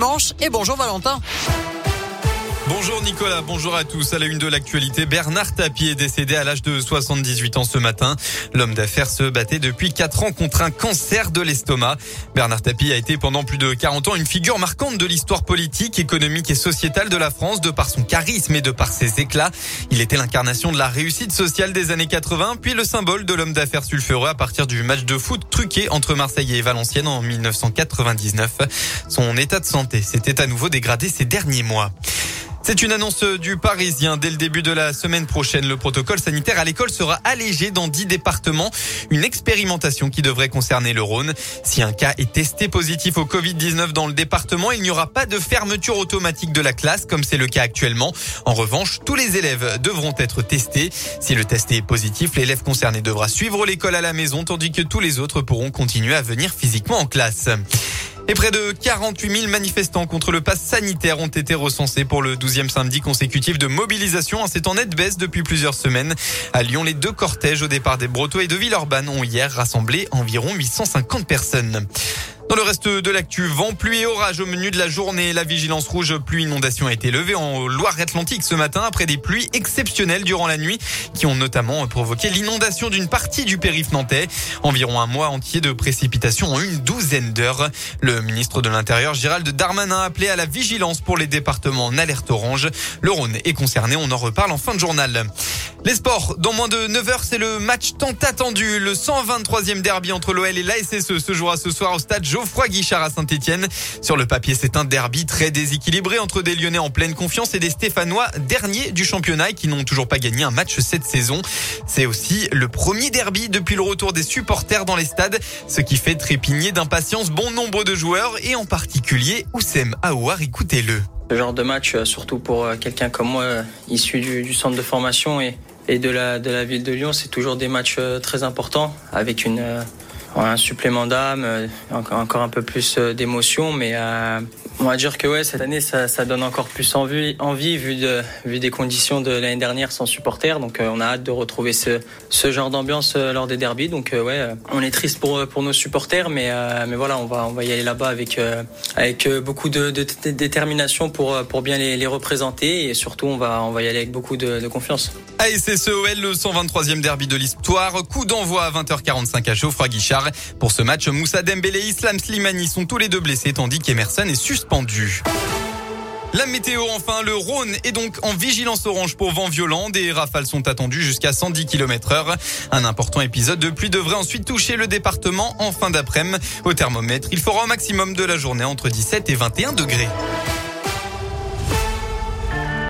Manche et bonjour Valentin. Bonjour Nicolas, bonjour à tous. À la une de l'actualité, Bernard Tapie est décédé à l'âge de 78 ans ce matin. L'homme d'affaires se battait depuis 4 ans contre un cancer de l'estomac. Bernard Tapie a été pendant plus de 40 ans une figure marquante de l'histoire politique, économique et sociétale de la France de par son charisme et de par ses éclats. Il était l'incarnation de la réussite sociale des années 80, puis le symbole de l'homme d'affaires sulfureux à partir du match de foot truqué entre Marseille et Valenciennes en 1999. Son état de santé s'était à nouveau dégradé ces derniers mois. C'est une annonce du Parisien. Dès le début de la semaine prochaine, le protocole sanitaire à l'école sera allégé dans dix départements. Une expérimentation qui devrait concerner le Rhône. Si un cas est testé positif au Covid-19 dans le département, il n'y aura pas de fermeture automatique de la classe comme c'est le cas actuellement. En revanche, tous les élèves devront être testés. Si le test est positif, l'élève concerné devra suivre l'école à la maison tandis que tous les autres pourront continuer à venir physiquement en classe. Et près de 48 000 manifestants contre le pass sanitaire ont été recensés pour le 12e samedi consécutif de mobilisation. C'est en nette baisse depuis plusieurs semaines. À Lyon, les deux cortèges au départ des Brotteaux et de Villeurbanne ont hier rassemblé environ 850 personnes. Dans le reste de l'actu, vent, pluie et orage au menu de la journée. La vigilance rouge pluie inondation a été levée en Loire-Atlantique ce matin après des pluies exceptionnelles durant la nuit qui ont notamment provoqué l'inondation d'une partie du périph' nantais. Environ un mois entier de précipitations en une douzaine d'heures. Le ministre de l'Intérieur, Gérald Darmanin, a appelé à la vigilance pour les départements en alerte orange. Le Rhône est concerné. On en reparle en fin de journal. Les sports, dans moins de 9 heures, c'est le match tant attendu. Le 123e derby entre l'OL et l'ASSE se jouera ce soir au stade Geoffroy Guichard à Saint-Etienne. Sur le papier, c'est un derby très déséquilibré entre des Lyonnais en pleine confiance et des Stéphanois derniers du championnat qui n'ont toujours pas gagné un match cette saison. C'est aussi le premier derby depuis le retour des supporters dans les stades, ce qui fait trépigner d'impatience bon nombre de joueurs et en particulier Oussem Aouar. Écoutez-le. Ce genre de match, euh, surtout pour euh, quelqu'un comme moi, euh, issu du, centre de formation et, et de, la, de la ville de Lyon, c'est toujours des matchs très importants avec une, un supplément d'âme, encore un peu plus d'émotion, mais on va dire que ouais, cette année, ça, donne encore plus envie, envie vu, de, vu des conditions de l'année dernière sans supporters. Donc euh, on a hâte de retrouver ce, genre d'ambiance euh, lors des derbies. Donc euh, ouais, on est triste pour, nos supporters, mais, mais voilà, on va, on va y aller là-bas avec, avec beaucoup de, détermination pour, pour bien les, les, représenter et surtout on va, on va y aller avec beaucoup de, de confiance. ASSEOL, le 123e derby de l'histoire. Coup d'envoi à 20h45 à Geoffroy Guichard. Pour ce match, Moussa Dembélé et Islam Slimani sont tous les deux blessés tandis qu'Emerson est suspendu. La météo enfin, le Rhône est donc en vigilance orange pour vent violent. Des rafales sont attendues jusqu'à 110 km heure. Un important épisode de pluie devrait ensuite toucher le département en fin d'après-midi. Au thermomètre, il fera un maximum de la journée entre 17 et 21 degrés.